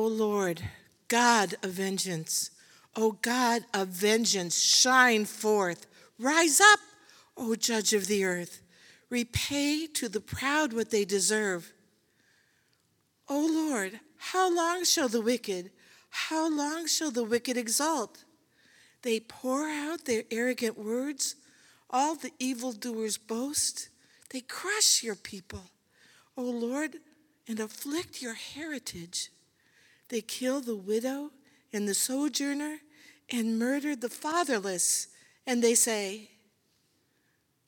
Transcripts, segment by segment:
O Lord, God of vengeance, O God of vengeance, shine forth. Rise up, O Judge of the earth. Repay to the proud what they deserve. O Lord, how long shall the wicked, how long shall the wicked exult? They pour out their arrogant words. All the evildoers boast. They crush your people, O Lord, and afflict your heritage. They kill the widow and the sojourner and murder the fatherless. And they say,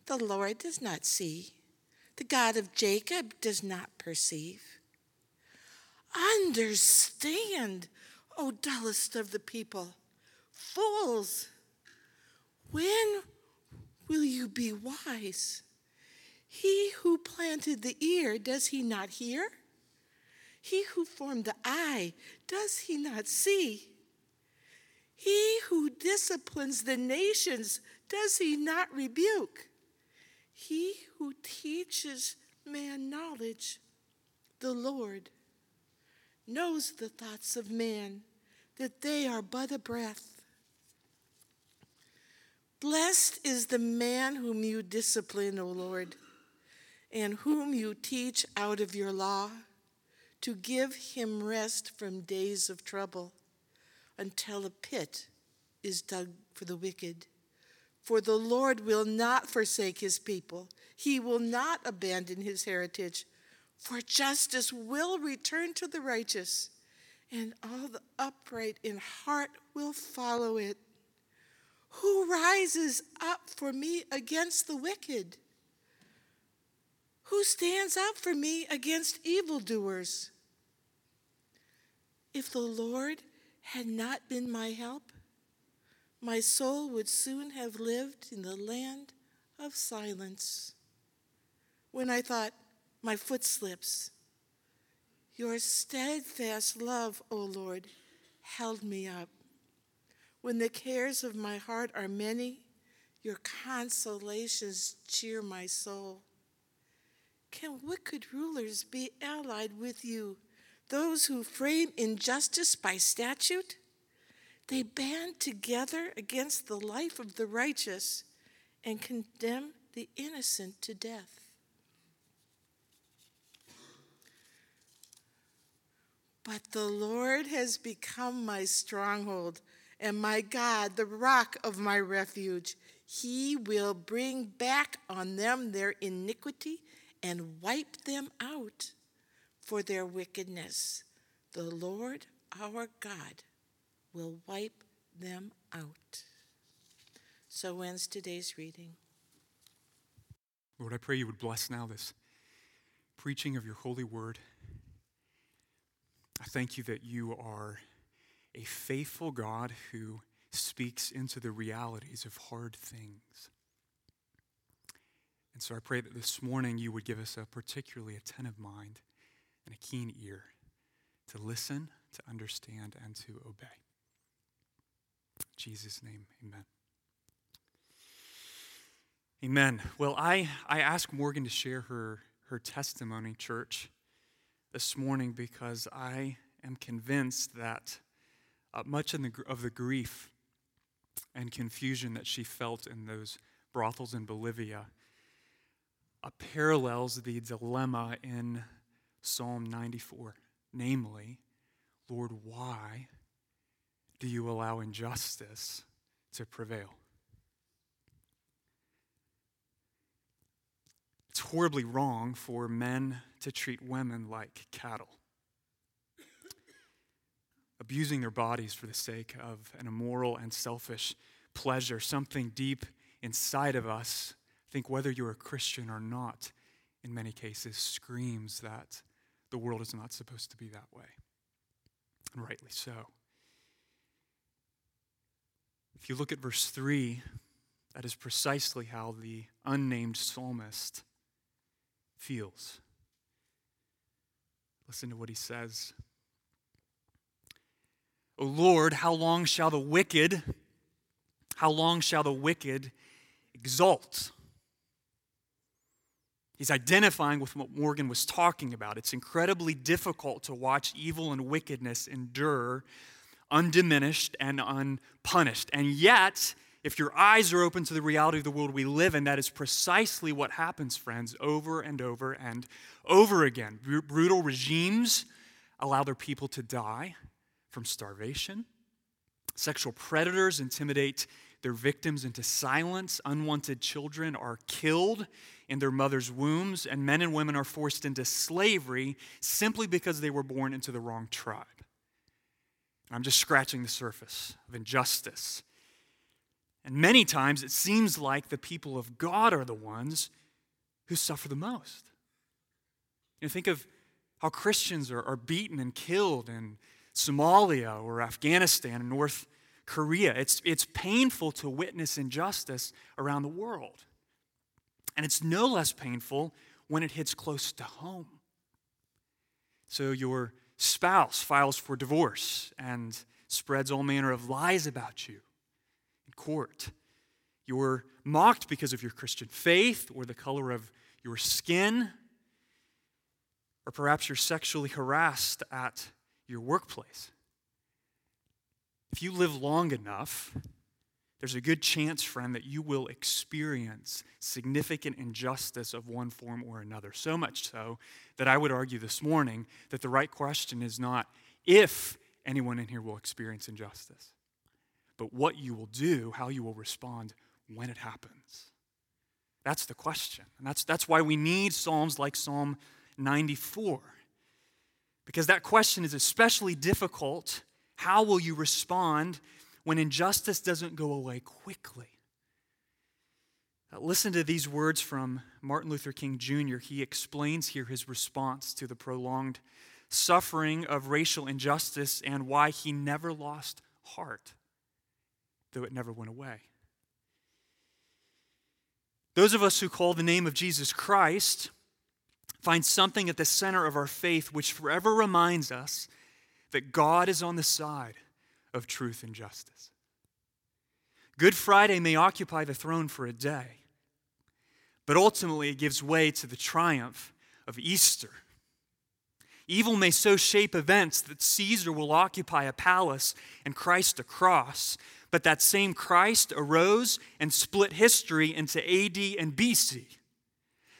The Lord does not see. The God of Jacob does not perceive. Understand, O dullest of the people, fools. When will you be wise? He who planted the ear, does he not hear? He who formed the eye, does he not see? He who disciplines the nations, does he not rebuke? He who teaches man knowledge, the Lord, knows the thoughts of man, that they are but a breath. Blessed is the man whom you discipline, O Lord and whom you teach out of your law, to give him rest from days of trouble, until a pit is dug for the wicked. For the Lord will not forsake his people, he will not abandon his heritage. For justice will return to the righteous, and all the upright in heart will follow it. Who rises up for me against the wicked? Who stands up for me against evildoers? If the Lord had not been my help, my soul would soon have lived in the land of silence. When I thought, my foot slips, your steadfast love, O Lord, held me up. When the cares of my heart are many, your consolations cheer my soul. Can wicked rulers be allied with you, those who frame injustice by statute? They band together against the life of the righteous and condemn the innocent to death. But the Lord has become my stronghold and my God, the rock of my refuge. He will bring back on them their iniquity and wipe them out for their wickedness. The Lord our God will wipe them out. So ends today's reading. Lord, I pray you would bless now this preaching of your holy word. I thank you that you are a faithful God who speaks into the realities of hard things. And so I pray that this morning you would give us a particularly attentive mind and a keen ear to listen, to understand, and to obey. In Jesus' name, amen. Amen. Well, I, I asked Morgan to share her, her testimony, church, this morning because I am convinced that uh, much the, of the grief and confusion that she felt in those brothels in Bolivia uh, parallels the dilemma in Psalm 94. Namely, Lord, why do you allow injustice to prevail? It's horribly wrong for men to treat women like cattle, abusing their bodies for the sake of an immoral and selfish pleasure, something deep inside of us think whether you're a Christian or not, in many cases, screams that the world is not supposed to be that way. And rightly so. If you look at verse 3, that is precisely how the unnamed psalmist feels. Listen to what he says. O Lord, how long shall the wicked, how long shall the wicked exult? He's identifying with what Morgan was talking about. It's incredibly difficult to watch evil and wickedness endure undiminished and unpunished. And yet, if your eyes are open to the reality of the world we live in, that is precisely what happens, friends, over and over and over again. Br- brutal regimes allow their people to die from starvation. Sexual predators intimidate their victims into silence. Unwanted children are killed in their mother's wombs, and men and women are forced into slavery simply because they were born into the wrong tribe. I'm just scratching the surface of injustice and many times it seems like the people of God are the ones who suffer the most. You know, think of how Christians are, are beaten and killed in Somalia or Afghanistan and North Korea. It's, it's painful to witness injustice around the world. And it's no less painful when it hits close to home. So your spouse files for divorce and spreads all manner of lies about you in court. You're mocked because of your Christian faith or the color of your skin, or perhaps you're sexually harassed at your workplace. If you live long enough, there's a good chance, friend, that you will experience significant injustice of one form or another. So much so that I would argue this morning that the right question is not if anyone in here will experience injustice, but what you will do, how you will respond when it happens. That's the question. And that's, that's why we need Psalms like Psalm 94. Because that question is especially difficult. How will you respond when injustice doesn't go away quickly? Uh, listen to these words from Martin Luther King Jr. He explains here his response to the prolonged suffering of racial injustice and why he never lost heart though it never went away. Those of us who call the name of Jesus Christ find something at the center of our faith which forever reminds us that God is on the side of truth and justice. Good Friday may occupy the throne for a day, but ultimately it gives way to the triumph of Easter. Evil may so shape events that Caesar will occupy a palace and Christ a cross, but that same Christ arose and split history into AD and BC,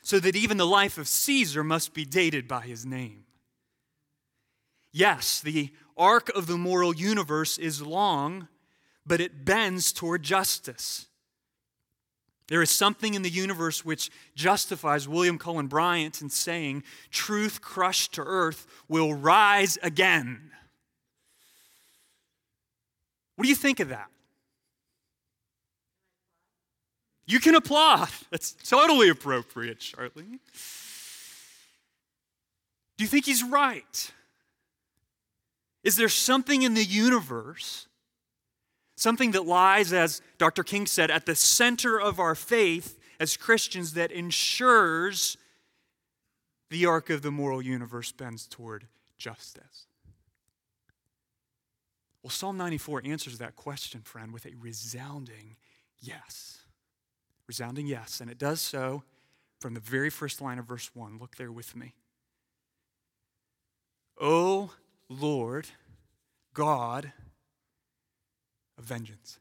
so that even the life of Caesar must be dated by his name. Yes, the arc of the moral universe is long, but it bends toward justice. There is something in the universe which justifies William Cullen Bryant in saying, Truth crushed to earth will rise again. What do you think of that? You can applaud. That's totally appropriate, Charlie. Do you think he's right? Is there something in the universe, something that lies, as Dr. King said, at the center of our faith as Christians that ensures the arc of the moral universe bends toward justice? Well, Psalm 94 answers that question, friend, with a resounding yes resounding yes. And it does so from the very first line of verse 1. Look there with me. O Lord, God of vengeance.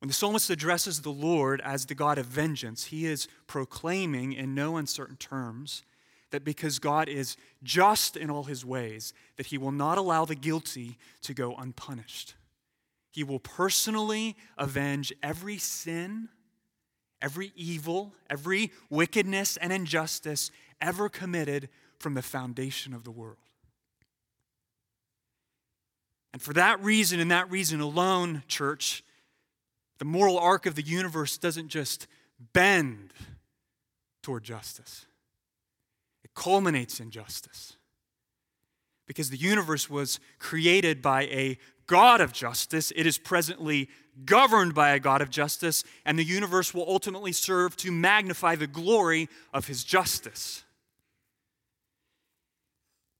When the psalmist addresses the Lord as the God of vengeance, he is proclaiming in no uncertain terms that because God is just in all his ways, that he will not allow the guilty to go unpunished. He will personally avenge every sin, every evil, every wickedness and injustice ever committed from the foundation of the world. And for that reason, and that reason alone, church, the moral arc of the universe doesn't just bend toward justice, it culminates in justice. Because the universe was created by a God of justice. It is presently governed by a God of justice, and the universe will ultimately serve to magnify the glory of his justice.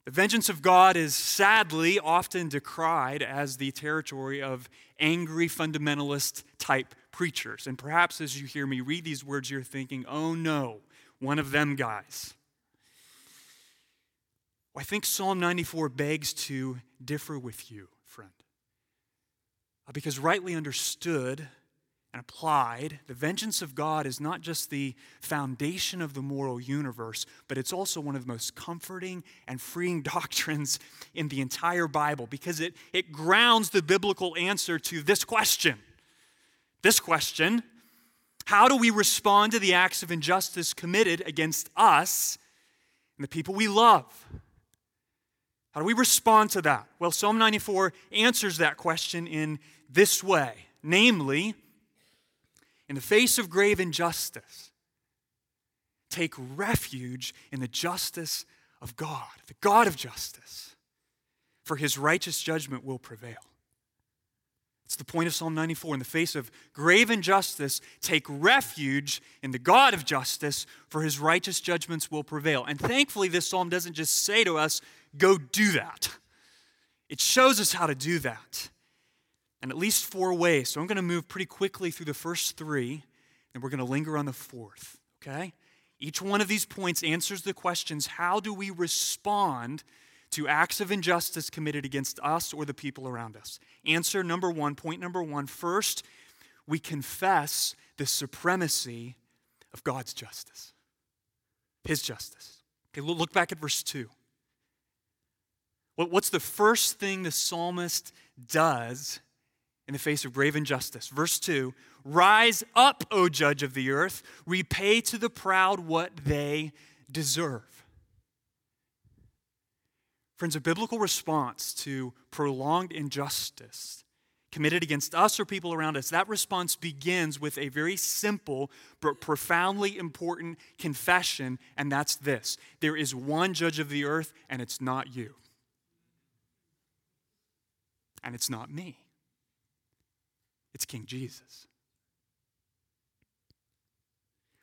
The vengeance of God is sadly often decried as the territory of angry fundamentalist type preachers. And perhaps as you hear me read these words, you're thinking, oh no, one of them guys. I think Psalm 94 begs to differ with you, friend. Because rightly understood, and applied, the vengeance of God is not just the foundation of the moral universe, but it's also one of the most comforting and freeing doctrines in the entire Bible because it, it grounds the biblical answer to this question. This question How do we respond to the acts of injustice committed against us and the people we love? How do we respond to that? Well, Psalm 94 answers that question in this way namely, in the face of grave injustice, take refuge in the justice of God, the God of justice, for his righteous judgment will prevail. It's the point of Psalm 94. In the face of grave injustice, take refuge in the God of justice, for his righteous judgments will prevail. And thankfully, this psalm doesn't just say to us, go do that. It shows us how to do that in at least four ways. So I'm going to move pretty quickly through the first three, and we're going to linger on the fourth, okay? Each one of these points answers the questions how do we respond to acts of injustice committed against us or the people around us? Answer number one, point number one first, we confess the supremacy of God's justice, His justice. Okay, look back at verse 2. What's the first thing the psalmist does in the face of grave injustice. Verse 2 Rise up, O judge of the earth, repay to the proud what they deserve. Friends, a biblical response to prolonged injustice committed against us or people around us, that response begins with a very simple but profoundly important confession, and that's this there is one judge of the earth, and it's not you. And it's not me. It's King Jesus.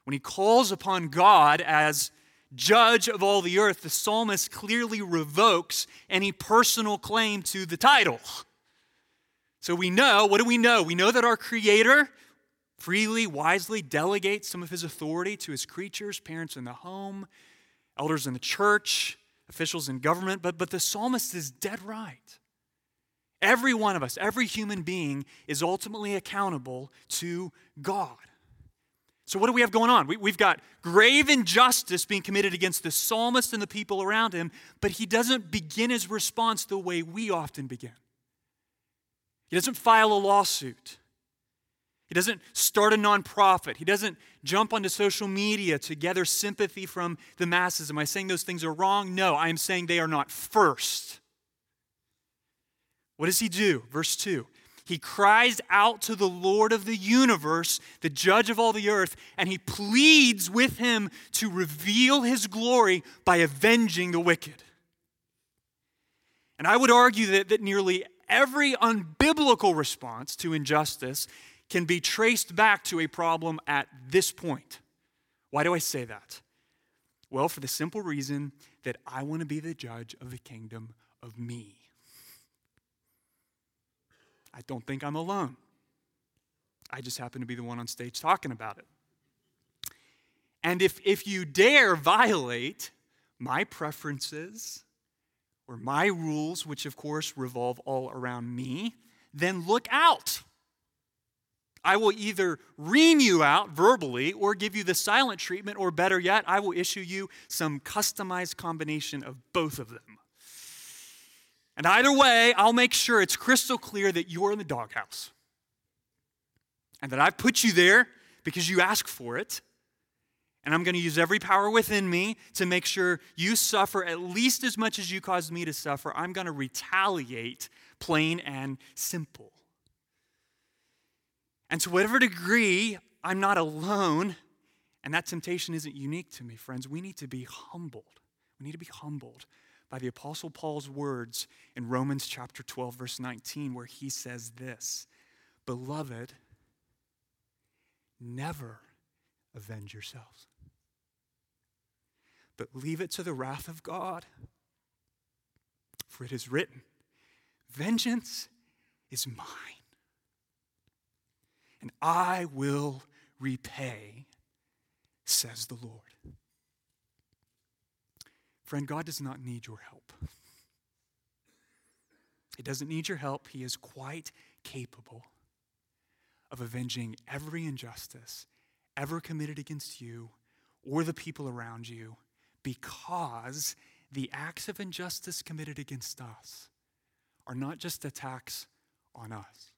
When he calls upon God as judge of all the earth, the psalmist clearly revokes any personal claim to the title. So we know, what do we know? We know that our Creator freely, wisely delegates some of his authority to his creatures, parents in the home, elders in the church, officials in government, but, but the psalmist is dead right. Every one of us, every human being is ultimately accountable to God. So, what do we have going on? We, have got grave injustice being committed against the psalmist and the people around him, but he doesn't begin his response the way we often begin. He doesn't file a lawsuit. He doesn't start a nonprofit. He doesn't jump onto social media to gather sympathy from the masses. Am I saying those things are wrong? No, I am saying they are not first. What does he do? Verse 2 He cries out to the Lord of the universe, the judge of all the earth, and he pleads with him to reveal his glory by avenging the wicked. And I would argue that, that nearly every unbiblical response to injustice can be traced back to a problem at this point. Why do I say that? Well, for the simple reason that I want to be the judge of the kingdom of me. I don't think I'm alone. I just happen to be the one on stage talking about it. And if, if you dare violate my preferences or my rules, which of course revolve all around me, then look out. I will either ream you out verbally or give you the silent treatment, or better yet, I will issue you some customized combination of both of them. And either way, I'll make sure it's crystal clear that you're in the doghouse and that I've put you there because you asked for it. And I'm going to use every power within me to make sure you suffer at least as much as you caused me to suffer. I'm going to retaliate, plain and simple. And to whatever degree, I'm not alone, and that temptation isn't unique to me, friends. We need to be humbled. We need to be humbled by the Apostle Paul's words in Romans chapter 12, verse 19, where he says this Beloved, never avenge yourselves, but leave it to the wrath of God. for it is written, Vengeance is mine, and I will repay, says the Lord. Friend, God does not need your help. He doesn't need your help. He is quite capable of avenging every injustice ever committed against you or the people around you because the acts of injustice committed against us are not just attacks on us,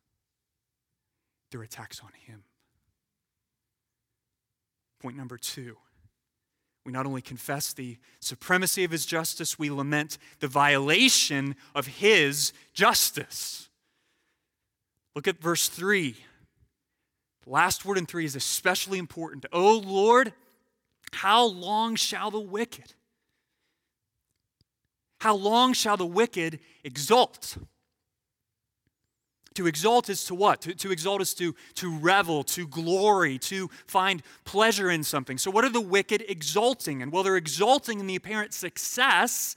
they're attacks on Him. Point number two. We not only confess the supremacy of his justice, we lament the violation of his justice. Look at verse 3. The last word in 3 is especially important. O Lord, how long shall the wicked? How long shall the wicked exult? To exalt is to what? To, to exalt is to, to revel, to glory, to find pleasure in something. So, what are the wicked exalting? And well, they're exalting in the apparent success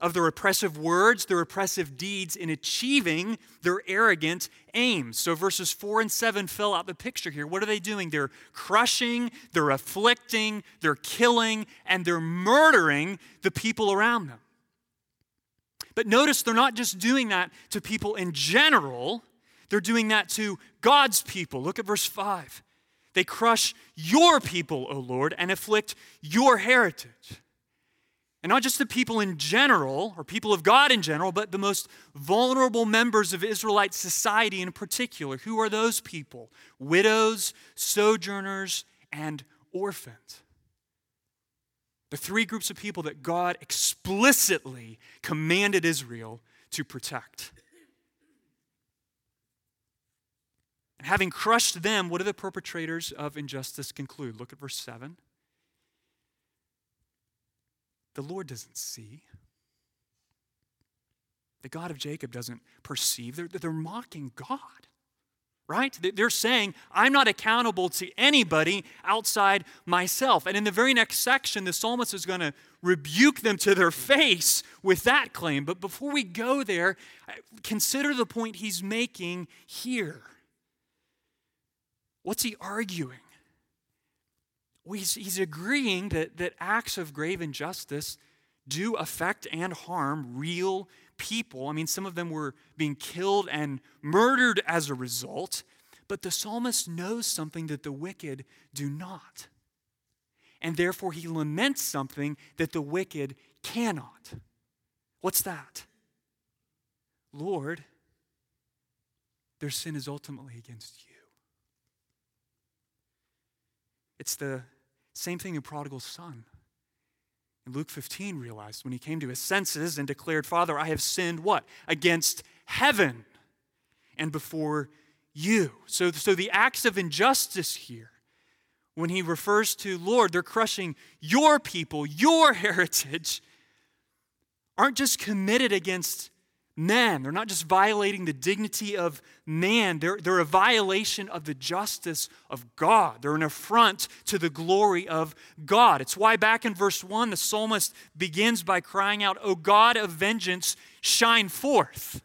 of their oppressive words, their oppressive deeds in achieving their arrogant aims. So, verses 4 and 7 fill out the picture here. What are they doing? They're crushing, they're afflicting, they're killing, and they're murdering the people around them. But notice they're not just doing that to people in general, they're doing that to God's people. Look at verse 5. They crush your people, O Lord, and afflict your heritage. And not just the people in general, or people of God in general, but the most vulnerable members of Israelite society in particular. Who are those people? Widows, sojourners, and orphans. The three groups of people that God explicitly commanded Israel to protect. And having crushed them, what do the perpetrators of injustice conclude? Look at verse 7. The Lord doesn't see. The God of Jacob doesn't perceive. They're, they're mocking God right? They're saying, I'm not accountable to anybody outside myself. And in the very next section, the psalmist is going to rebuke them to their face with that claim. But before we go there, consider the point he's making here. What's he arguing? Well, he's, he's agreeing that, that acts of grave injustice do affect and harm real people. I mean, some of them were being killed and murdered as a result. But the psalmist knows something that the wicked do not. And therefore, he laments something that the wicked cannot. What's that? Lord, their sin is ultimately against you. It's the same thing in prodigal son. And Luke 15 realized when he came to his senses and declared, Father, I have sinned what? Against heaven and before you. So, so the acts of injustice here, when he refers to Lord, they're crushing your people, your heritage, aren't just committed against man. They're not just violating the dignity of man, they're, they're a violation of the justice of God. They're an affront to the glory of God. It's why back in verse 1, the psalmist begins by crying out, O God of vengeance, shine forth.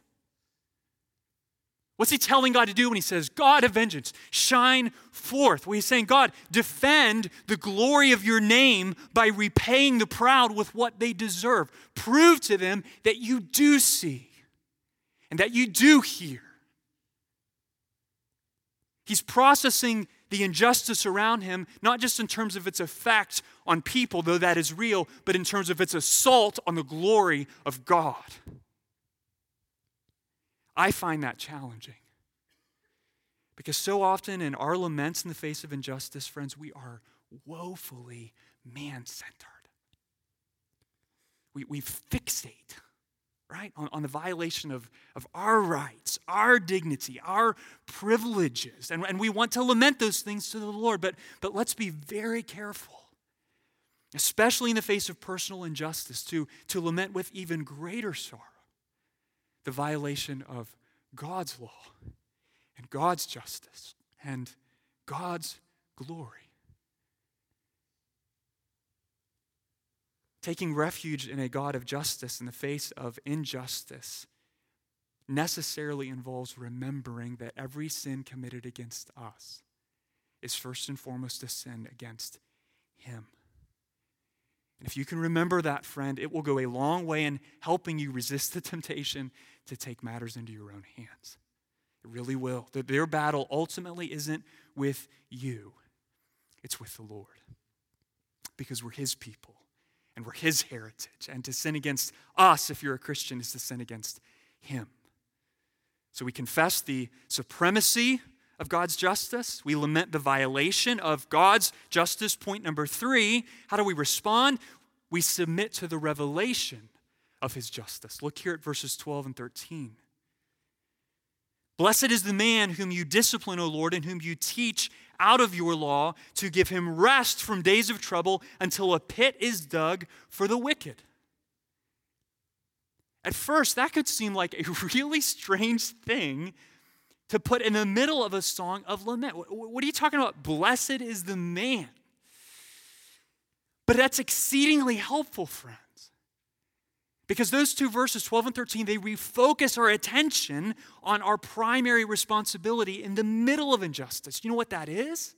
What's he telling God to do when he says, God of vengeance, shine forth? Well, he's saying, God, defend the glory of your name by repaying the proud with what they deserve. Prove to them that you do see and that you do hear. He's processing the injustice around him, not just in terms of its effect on people, though that is real, but in terms of its assault on the glory of God. I find that challenging. Because so often in our laments in the face of injustice, friends, we are woefully man centered. We, we fixate right? On, on, the violation of, of our rights, our dignity, our privileges. And, and we want to lament those things to the Lord, but, but let's be very careful, especially in the face of personal injustice, to, to lament with even greater sorrow the violation of God's law and God's justice and God's glory. Taking refuge in a God of justice in the face of injustice necessarily involves remembering that every sin committed against us is first and foremost a sin against Him. And if you can remember that, friend, it will go a long way in helping you resist the temptation to take matters into your own hands. It really will. Their battle ultimately isn't with you, it's with the Lord. Because we're His people and we're His heritage. And to sin against us, if you're a Christian, is to sin against Him. So we confess the supremacy of God's justice. We lament the violation of God's justice. Point number three how do we respond? We submit to the revelation of his justice. Look here at verses 12 and 13. Blessed is the man whom you discipline, O Lord, and whom you teach out of your law to give him rest from days of trouble until a pit is dug for the wicked. At first, that could seem like a really strange thing to put in the middle of a song of lament. What are you talking about? Blessed is the man. But that's exceedingly helpful, friends. Because those two verses, 12 and 13, they refocus our attention on our primary responsibility in the middle of injustice. You know what that is?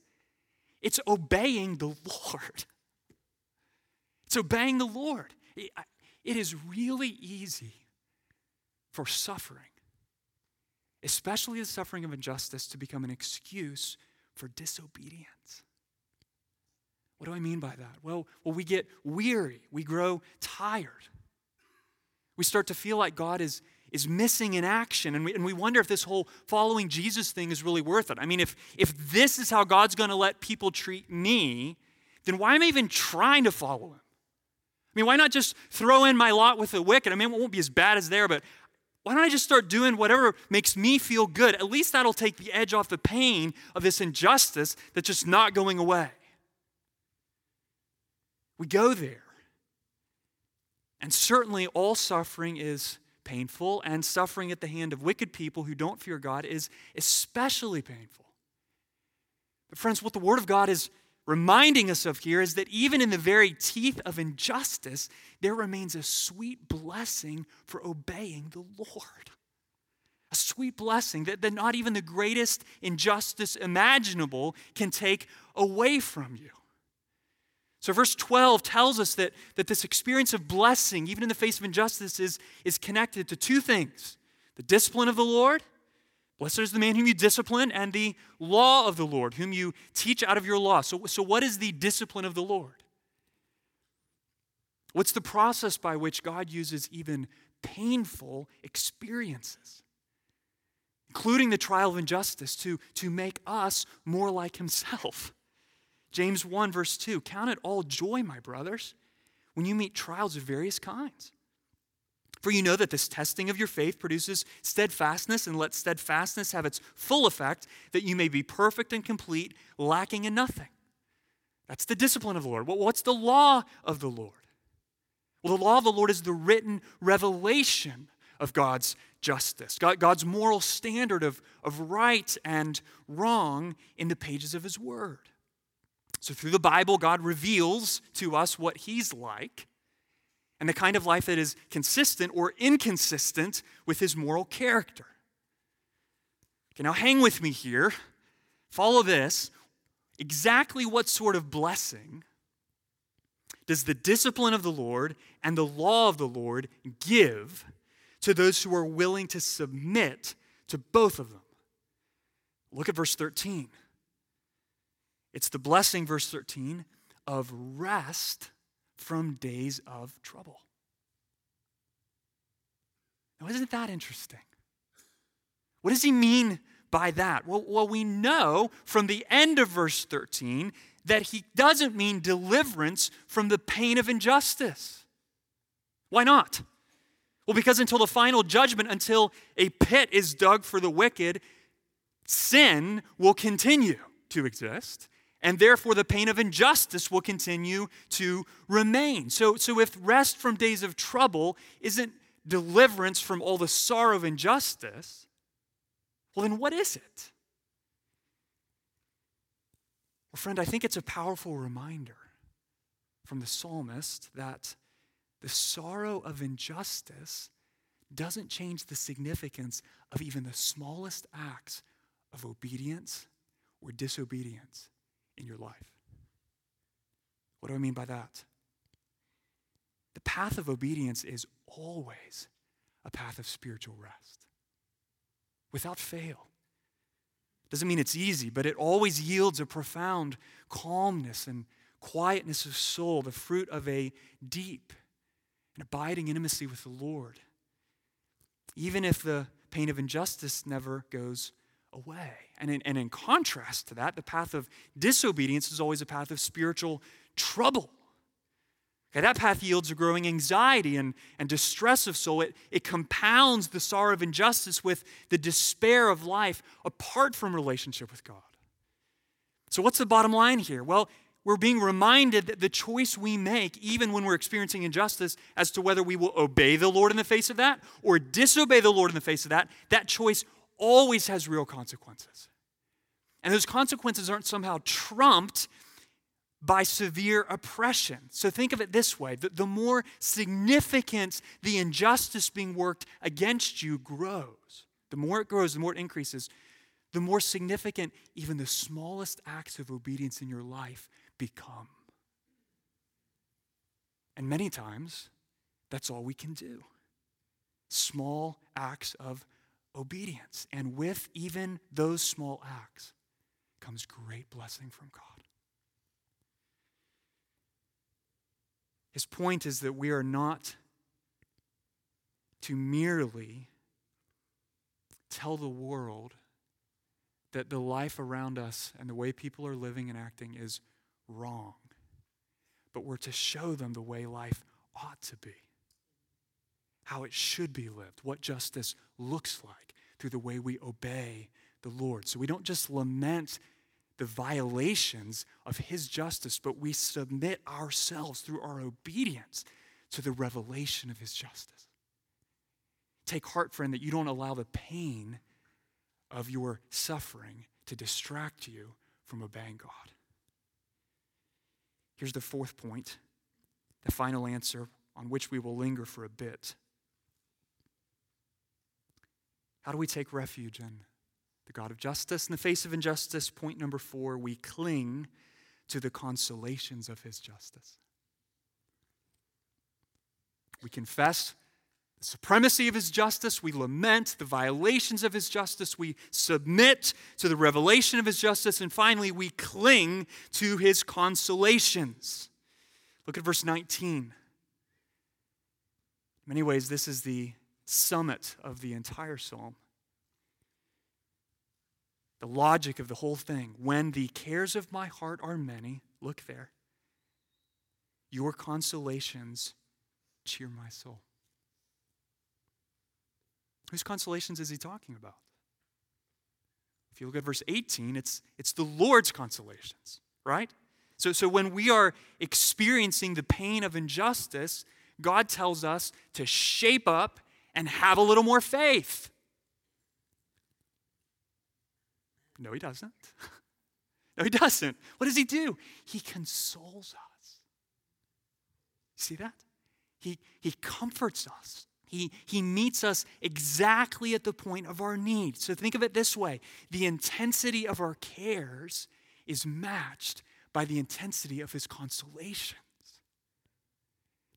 It's obeying the Lord. It's obeying the Lord. It is really easy for suffering especially the suffering of injustice, to become an excuse for disobedience. What do I mean by that? Well, well, we get weary, we grow tired. We start to feel like God is, is missing in action, and we, and we wonder if this whole following Jesus thing is really worth it. I mean, if, if this is how God's going to let people treat me, then why am I even trying to follow him? I mean, why not just throw in my lot with the wicked? I mean, it won't be as bad as there, but why don't I just start doing whatever makes me feel good? At least that'll take the edge off the pain of this injustice that's just not going away. We go there. And certainly, all suffering is painful, and suffering at the hand of wicked people who don't fear God is especially painful. But, friends, what the Word of God is reminding us of here is that even in the very teeth of injustice, there remains a sweet blessing for obeying the Lord. A sweet blessing that, that not even the greatest injustice imaginable can take away from you. So, verse 12 tells us that, that this experience of blessing, even in the face of injustice, is, is connected to two things the discipline of the Lord Blessed is the man whom you discipline, and the law of the Lord, whom you teach out of your law. So, so what is the discipline of the Lord? What's the process by which God uses even painful experiences, including the trial of injustice, to, to make us more like Himself? James 1, verse 2 Count it all joy, my brothers, when you meet trials of various kinds for you know that this testing of your faith produces steadfastness, and let steadfastness have its full effect, that you may be perfect and complete, lacking in nothing. That's the discipline of the Lord. What's the law of the Lord? Well, the law of the Lord is the written revelation of God's justice, God's moral standard of, of right and wrong in the pages of His Word. So, through the Bible, God reveals to us what He's like and the kind of life that is consistent or inconsistent with his moral character. Okay, now hang with me here. Follow this. Exactly what sort of blessing does the discipline of the Lord and the law of the Lord give to those who are willing to submit to both of them? Look at verse 13. It's the blessing, verse 13, of rest from days of trouble. Now, isn't that interesting? What does he mean by that? Well, well, we know from the end of verse 13 that he doesn't mean deliverance from the pain of injustice. Why not? Well, because until the final judgment, until a pit is dug for the wicked, sin will continue to exist and therefore the pain of injustice will continue to remain. So, so if rest from days of trouble isn't deliverance from all the sorrow of injustice, well, then what is it? Well, friend, I think it's a powerful reminder from the psalmist that the sorrow of injustice doesn't change the significance of even the smallest acts of obedience or disobedience in your life. What do I mean by that? The path of obedience is always a path of spiritual rest, without fail. Doesn't mean it's easy, but it always yields a profound calmness and quietness of soul, the fruit of a deep and abiding intimacy with the Lord. Even if the pain of injustice never goes away. And in, and in contrast to that, the path of disobedience is always a path of spiritual trouble. Okay, that path yields a growing anxiety and, and distress of soul. It, it compounds the sorrow of injustice with the despair of life apart from relationship with God. So, what's the bottom line here? Well, we're being reminded that the choice we make, even when we're experiencing injustice, as to whether we will obey the Lord in the face of that or disobey the Lord in the face of that, that choice always has real consequences. And those consequences aren't somehow trumped by severe oppression. So think of it this way the, the more significant the injustice being worked against you grows, the more it grows, the more it increases, the more significant even the smallest acts of obedience in your life become. And many times, that's all we can do. Small acts of obedience. And with even those small acts comes great blessing from God. His point is that we are not to merely tell the world that the life around us and the way people are living and acting is wrong, but we're to show them the way life ought to be, how it should be lived, what justice looks like through the way we obey the Lord. So we don't just lament the violations of his justice, but we submit ourselves through our obedience to the revelation of his justice. Take heart, friend, that you don't allow the pain of your suffering to distract you from obeying God. Here's the fourth point, the final answer on which we will linger for a bit. How do we take refuge in the God of justice. In the face of injustice, point number four, we cling to the consolations of his justice. We confess the supremacy of his justice. We lament the violations of his justice. We submit to the revelation of his justice. And finally, we cling to his consolations. Look at verse 19. In many ways, this is the summit of the entire psalm the logic of the whole thing. When the cares of my heart are many, look there, your consolations cheer my soul. Whose consolations is he talking about? If you look at verse 18, it's, it's the Lord's consolations, right? So, so when we are experiencing the pain of injustice, God tells us to shape up and have a little more faith. No, he doesn't. no, he doesn't. What does he do? He consoles us. See that? He, he comforts us. He, he meets us exactly at the point of our need. So think of it this way the intensity of our cares is matched by the intensity of his consolations.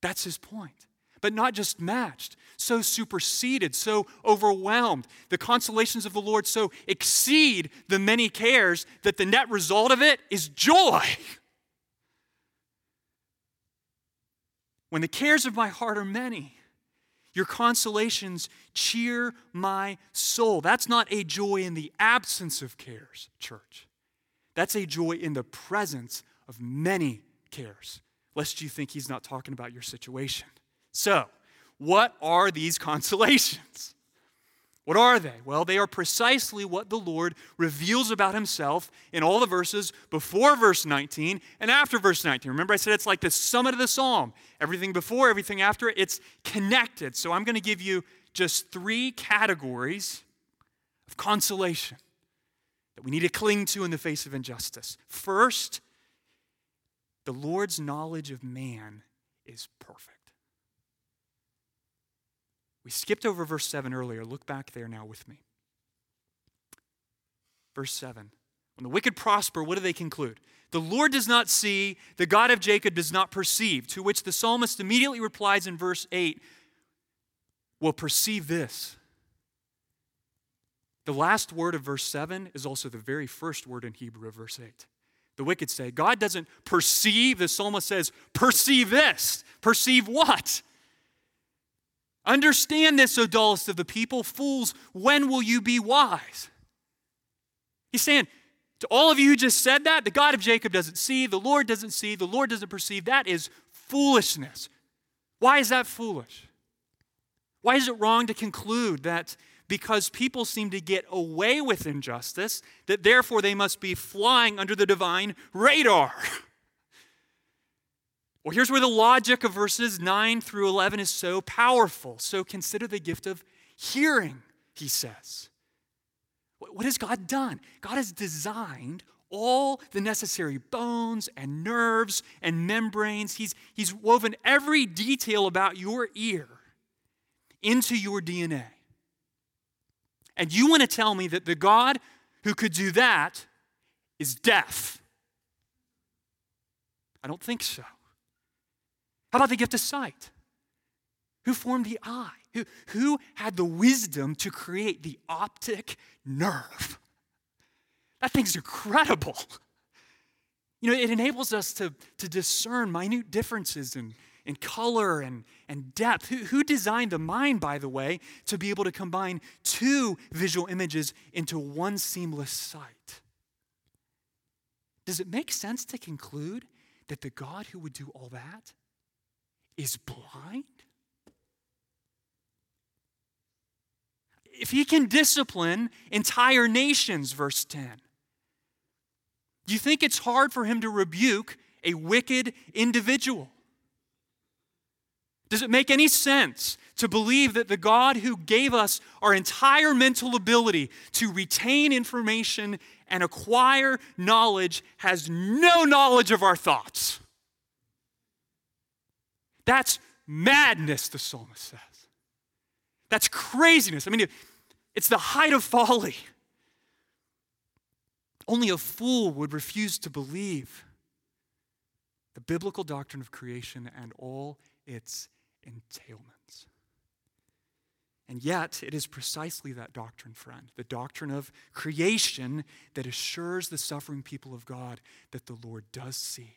That's his point but not just matched, so superseded, so overwhelmed. The consolations of the Lord so exceed the many cares that the net result of it is joy. When the cares of my heart are many, your consolations cheer my soul. That's not a joy in the absence of cares, church. That's a joy in the presence of many cares, lest you think he's not talking about your situation. So, what are these consolations? What are they? Well, they are precisely what the Lord reveals about himself in all the verses before verse 19 and after verse 19. Remember, I said it's like the summit of the psalm. Everything before, everything after, it's connected. So I'm going to give you just three categories of consolation that we need to cling to in the face of injustice. First, the Lord's knowledge of man is perfect. We skipped over verse 7 earlier. Look back there now with me. Verse 7. When the wicked prosper, what do they conclude? The Lord does not see, the God of Jacob does not perceive. To which the psalmist immediately replies in verse 8 Well, perceive this. The last word of verse 7 is also the very first word in Hebrew of verse 8. The wicked say, God doesn't perceive. The psalmist says, perceive this. Perceive what? Understand this, O dullest of the people. Fools, when will you be wise? He's saying, to all of you who just said that, the God of Jacob doesn't see, the Lord doesn't see, the Lord doesn't perceive. That is foolishness. Why is that foolish? Why is it wrong to conclude that because people seem to get away with injustice, that therefore they must be flying under the divine radar. Well, here's where the logic of verses 9 through 11 is so powerful. So consider the gift of hearing, he says. What has God done? God has designed all the necessary bones and nerves and membranes. He's, he's woven every detail about your ear into your DNA. And you want to tell me that the God who could do that is deaf? I don't think so. How about the gift of sight? Who formed the eye? Who, who had the wisdom to create the optic nerve? That thing's incredible. You know, it enables us to, to discern minute differences in, and color and, and depth. Who, who designed the mind, by the way, to be able to combine two visual images into one seamless sight? Does it make sense to conclude that the God who would do all that is blind? If he can discipline entire nations, verse 10, do you think it's hard for him to rebuke a wicked individual? Does it make any sense to believe that the God who gave us our entire mental ability to retain information and acquire knowledge has no knowledge of our thoughts? That's madness, the psalmist says. That's craziness. I mean, it's the height of folly. Only a fool would refuse to believe the biblical doctrine of creation and all its entailments. And yet, it is precisely that doctrine, friend, the doctrine of creation, that assures the suffering people of God that the Lord does see,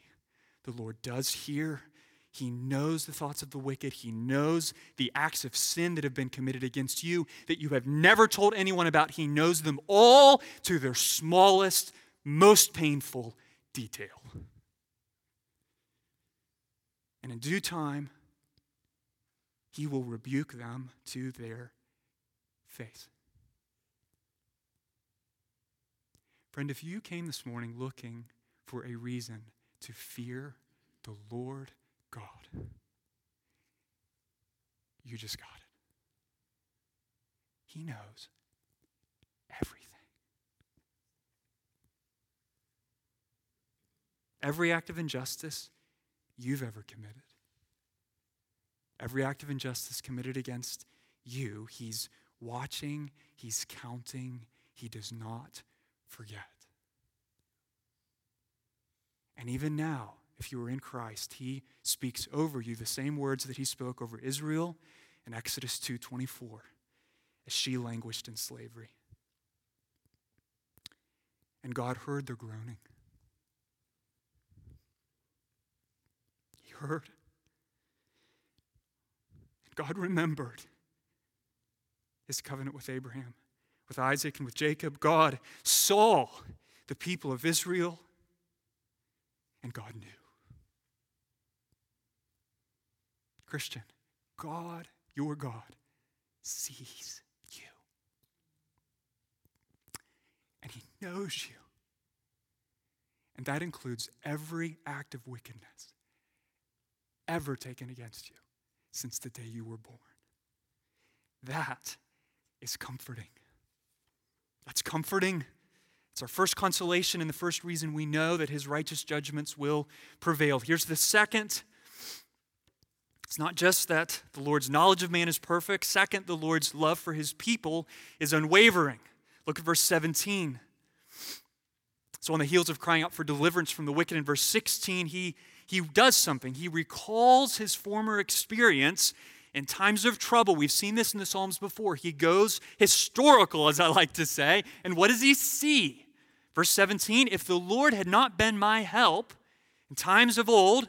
the Lord does hear. He knows the thoughts of the wicked. He knows the acts of sin that have been committed against you that you have never told anyone about. He knows them all to their smallest, most painful detail. And in due time, he will rebuke them to their face. Friend, if you came this morning looking for a reason to fear the Lord God, you just got it. He knows everything. Every act of injustice you've ever committed every act of injustice committed against you, he's watching, he's counting, he does not forget. And even now, if you are in Christ, he speaks over you the same words that he spoke over Israel in Exodus 2:24 as she languished in slavery. And God heard their groaning. He heard And God remembered his covenant with Abraham, with Isaac, and with Jacob. God saw the people of Israel, and God knew. Christian, God, your God, sees you. And he knows you. And that includes every act of wickedness ever taken against you since the day you were born. That is comforting. That's comforting. It's our first consolation and the first reason we know that his righteous judgments will prevail. Here's the second It's not just that the Lord's knowledge of man is perfect. Second, the Lord's love for his people is unwavering. Look at verse 17. So, on the heels of crying out for deliverance from the wicked in verse 16, he, he does something. He recalls his former experience in times of trouble. We've seen this in the Psalms before. He goes historical, as I like to say. And what does he see? Verse 17 If the Lord had not been my help in times of old,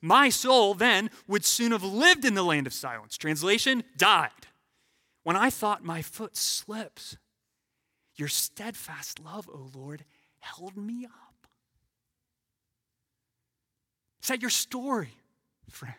my soul then would soon have lived in the land of silence. Translation died. When I thought my foot slips, your steadfast love, O Lord, held me up. Is that your story, friend?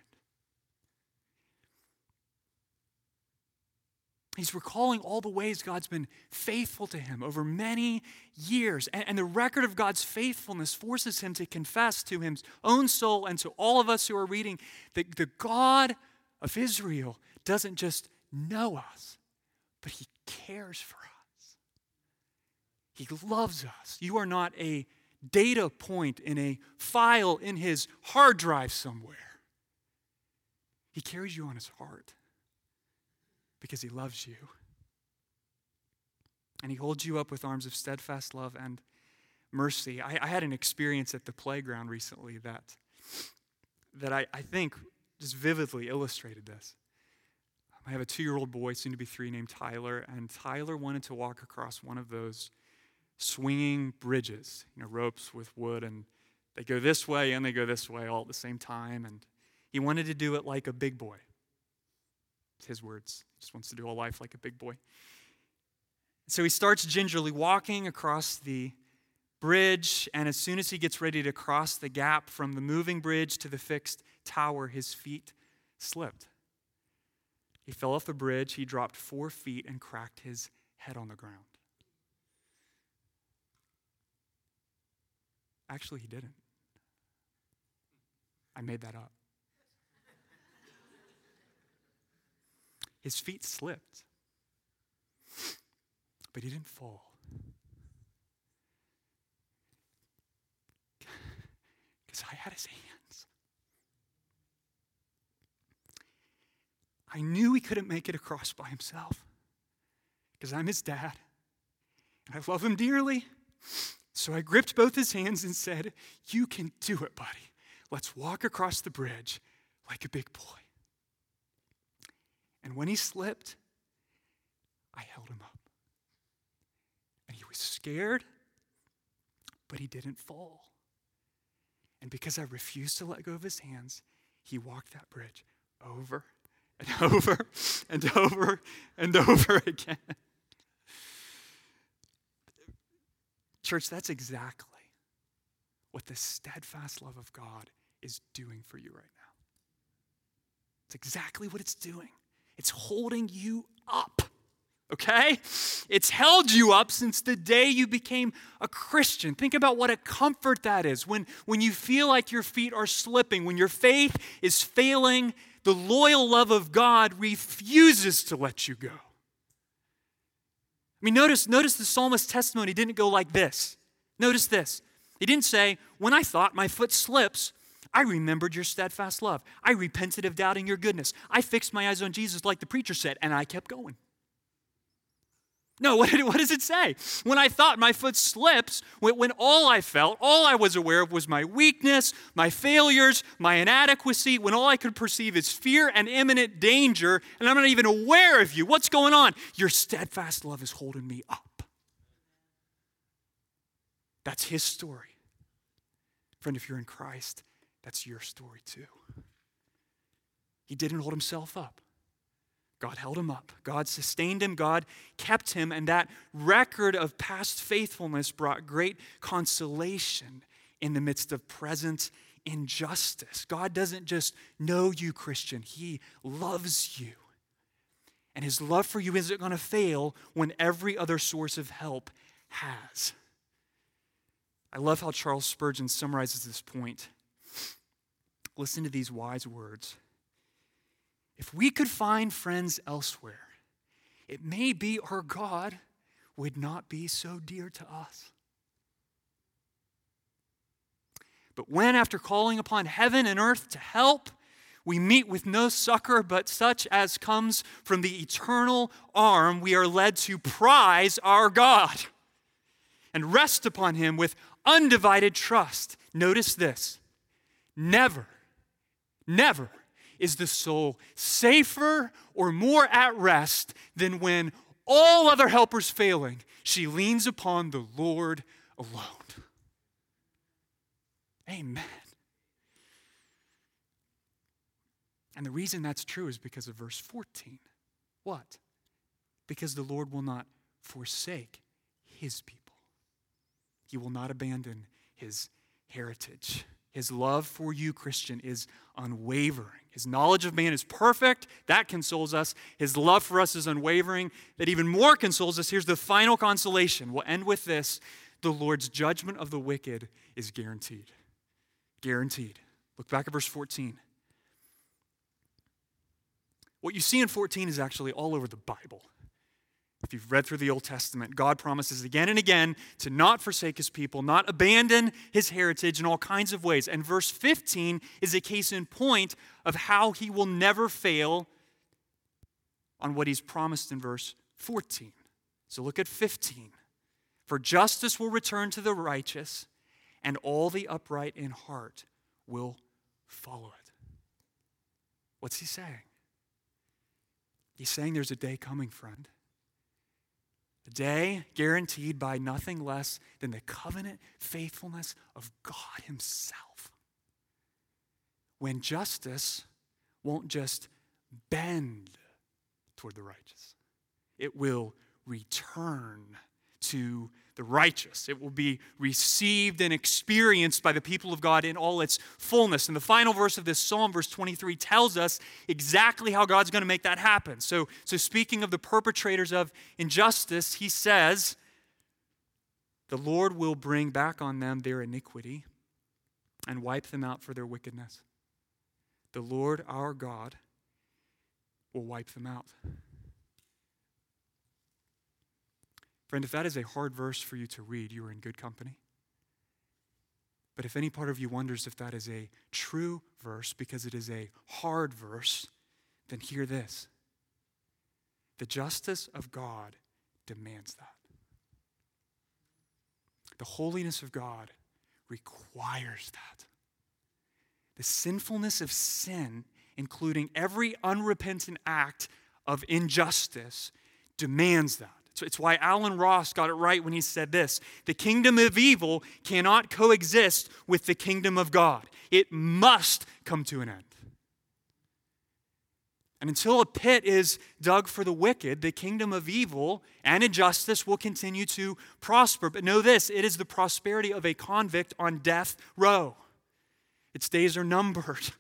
He's recalling all the ways God's been faithful to him over many years. And, and, the record of God's faithfulness forces him to confess to his own soul and to all of us who are reading that the God of Israel doesn't just know us, but he cares for us. He loves us. You are not a data point in a file in his hard drive somewhere. He carries you on his heart because he loves you. And he holds you up with arms of steadfast love and mercy. I, I had an experience at the playground recently that, that I, I think just vividly illustrated this. I have a two year old boy, soon to be three, named Tyler, and Tyler wanted to walk across one of those swinging bridges, you know, ropes with wood, and they go this way and they go this way all at the same time. And he wanted to do it like a big boy. His words. He just wants to do a life like a big boy. So he starts gingerly walking across the bridge, and as soon as he gets ready to cross the gap from the moving bridge to the fixed tower, his feet slipped. He fell off the bridge, he dropped four feet, and cracked his head on the ground. Actually, he didn't. I made that up. His feet slipped, but he didn't fall. Because I had his hands. I knew he couldn't make it across by himself because I'm his dad and I love him dearly. So I gripped both his hands and said, You can do it, buddy. Let's walk across the bridge like a big boy. And when he slipped, I held him up. And he was scared, but he didn't fall. And because I refused to let go of his hands, he walked that bridge over and over and over and over again. Church, that's exactly what the steadfast love of God is doing for you right now. It's exactly what it's doing. It's holding you up. Okay? It's held you up since the day you became a Christian. Think about what a comfort that is. When, when you feel like your feet are slipping, when your faith is failing, the loyal love of God refuses to let you go. I mean, notice, notice the psalmist's testimony didn't go like this. Notice this. He didn't say, When I thought my foot slips, I remembered your steadfast love. I repented of doubting your goodness. I fixed my eyes on Jesus, like the preacher said, and I kept going. No, what, what does it say? When I thought my foot slips, when, when all I felt, all I was aware of was my weakness, my failures, my inadequacy, when all I could perceive is fear and imminent danger, and I'm not even aware of you. What's going on? Your steadfast love is holding me up. That's his story. Friend, if you're in Christ, that's your story too. He didn't hold himself up. God held him up. God sustained him. God kept him. And that record of past faithfulness brought great consolation in the midst of present injustice. God doesn't just know you, Christian, He loves you. And His love for you isn't going to fail when every other source of help has. I love how Charles Spurgeon summarizes this point. Listen to these wise words. If we could find friends elsewhere, it may be our God would not be so dear to us. But when, after calling upon heaven and earth to help, We meet with no succor but such as comes from the eternal arm. We are led to prize our God and rest upon him with undivided trust. Notice this never, never is the soul safer or more at rest than when all other helpers failing, she leans upon the Lord alone. Amen. And the reason that's true is because of verse 14. What? Because the Lord will not forsake his people. He will not abandon his heritage. His love for you, Christian, is unwavering. His knowledge of man is perfect. That consoles us. His love for us is unwavering. That even more consoles us. Here's the final consolation. We'll end with this the Lord's judgment of the wicked is guaranteed. Guaranteed. Look back at verse 14. What you see in 14 is actually all over the Bible. If you've read through the Old Testament, God promises again and again to not forsake his people, not abandon his heritage in all kinds of ways. And verse 15 is a case in point of how he will never fail on what he's promised in verse 14. So look at 15. For justice will return to the righteous, and all the upright in heart will follow it. What's he saying? He's saying there's a day coming, friend. A day guaranteed by nothing less than the covenant faithfulness of God Himself. When justice won't just bend toward the righteous, it will return to the righteous. It will be received and experienced by the people of God in all its fullness. And the final verse of this psalm, verse 23, tells us exactly how God's going to make that happen. So, so speaking of the perpetrators of injustice, he says, The Lord will bring back on them their iniquity and wipe them out for their wickedness. The Lord our God will wipe them out. Friend, if that is a hard verse for you to read, you are in good company. But if any part of you wonders if that is a true verse because it is a hard verse, then hear this. The justice of God demands that. The holiness of God requires that. The sinfulness of sin, including every unrepentant act of injustice, demands that. It's why Allen Ross got it right when he said this The kingdom of evil cannot coexist with the kingdom of God, it must come to an end. And until a pit is dug for the wicked, the kingdom of evil and injustice will continue to prosper. But know this it is the prosperity of a convict on death row. Its days are numbered.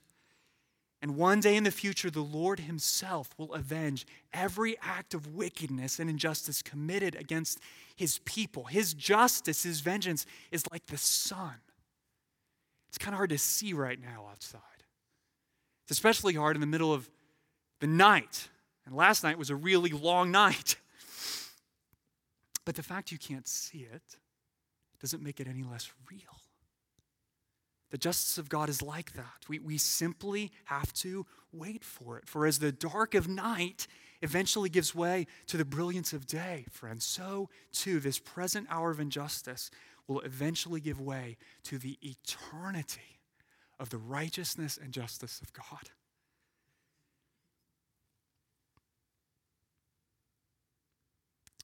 And one day in the future, the Lord Himself will avenge every act of wickedness and injustice committed against His people. His justice, His vengeance is like the sun. It's kind of hard to see right now outside. It's especially hard in the middle of the night. And last night was a really long night. But the fact you can't see it doesn't make it any less real. The justice of God is like that. We, we simply have to wait for it. For as the dark of night eventually gives way to the brilliance of day, friends, so too this present hour of injustice will eventually give way to the eternity of the righteousness and justice of God.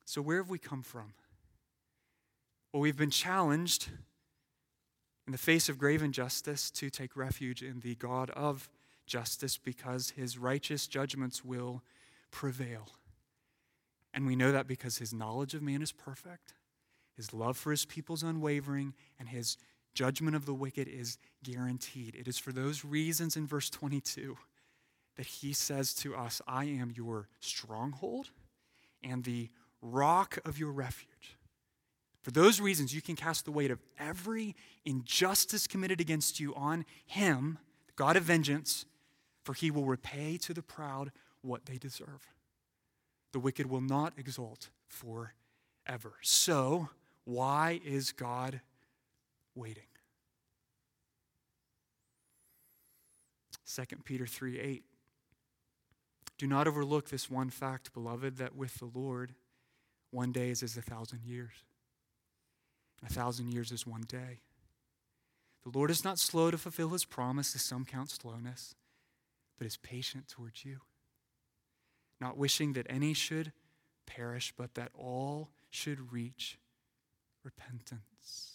So, where have we come from? Well, we've been challenged in the face of grave injustice, to take refuge in the God of justice because his righteous judgments will prevail. And we know that because his knowledge of man is perfect, his love for his people is unwavering, and his judgment of the wicked is guaranteed. It is for those reasons in verse 22 that he says to us, I am your stronghold and the rock of your refuge. For those reasons, you can cast the weight of every injustice committed against you on him, the God of vengeance, for he will repay to the proud what they deserve. The wicked will not exult forever. So, why is God waiting? 2 Peter 3 8. Do not overlook this one fact, beloved, that with the Lord, one day is as a thousand years, a thousand years is one day. The Lord is not slow to fulfill his promise, as some count slowness, but is patient towards you, not wishing that any should perish, but that all should reach repentance.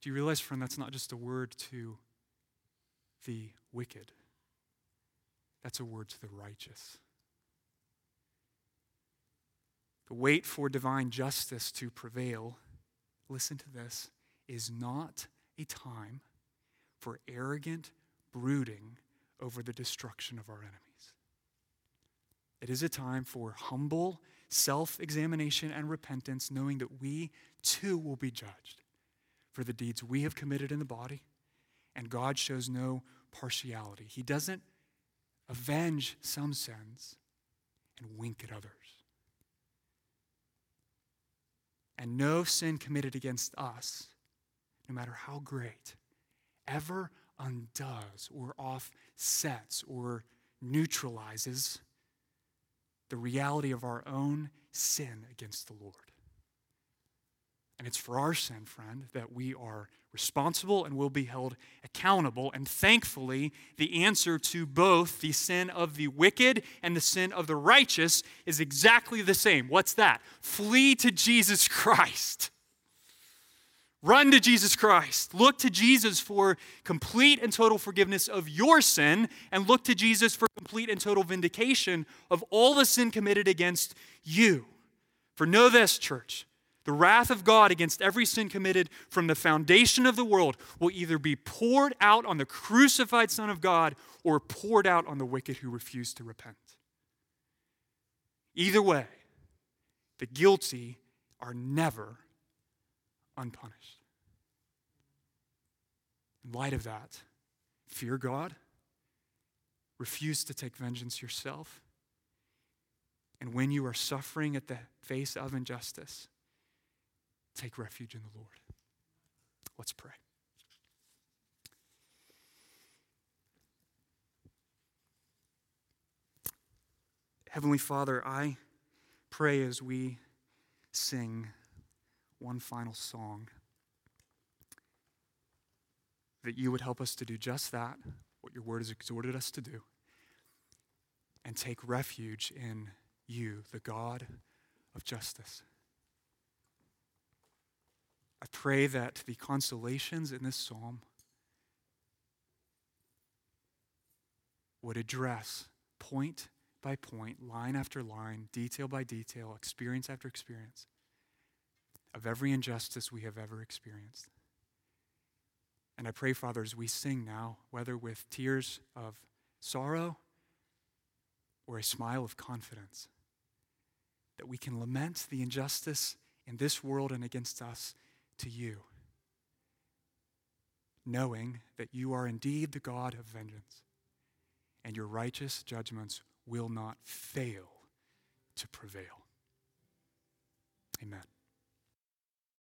Do you realize, friend, that's not just a word to the wicked, that's a word to the righteous. The wait for divine justice to prevail, listen to this, is not a time for arrogant brooding over the destruction of our enemies. It is a time for humble self examination and repentance, knowing that we too will be judged for the deeds we have committed in the body, and God shows no partiality. He doesn't avenge some sins and wink at others. And no sin committed against us, no matter how great, ever undoes or offsets or neutralizes the reality of our own sin against the Lord. And it's for our sin, friend, that we are responsible and will be held accountable. And thankfully, the answer to both the sin of the wicked and the sin of the righteous is exactly the same. What's that? Flee to Jesus Christ. Run to Jesus Christ. Look to Jesus for complete and total forgiveness of your sin, and look to Jesus for complete and total vindication of all the sin committed against you. For know this, church the wrath of God against every sin committed from the foundation of the world will either be poured out on the crucified Son of God or poured out on the wicked who refuse to repent. Either way, the guilty are never unpunished. In light of that, fear God, refuse to take vengeance yourself, and when you are suffering at the face of injustice, Take refuge in the Lord. Let's pray. Heavenly Father, I pray as we sing one final song that you would help us to do just that, what your word has exhorted us to do, and take refuge in you, the God of justice. I pray that the consolations in this psalm would address point by point, line after line, detail by detail, experience after experience of every injustice we have ever experienced. And I pray, Father, as we sing now, whether with tears of sorrow or a smile of confidence, that we can lament the injustice in this world and against us to you, knowing that you are indeed the God of vengeance, and your righteous judgments will not fail to prevail. Amen.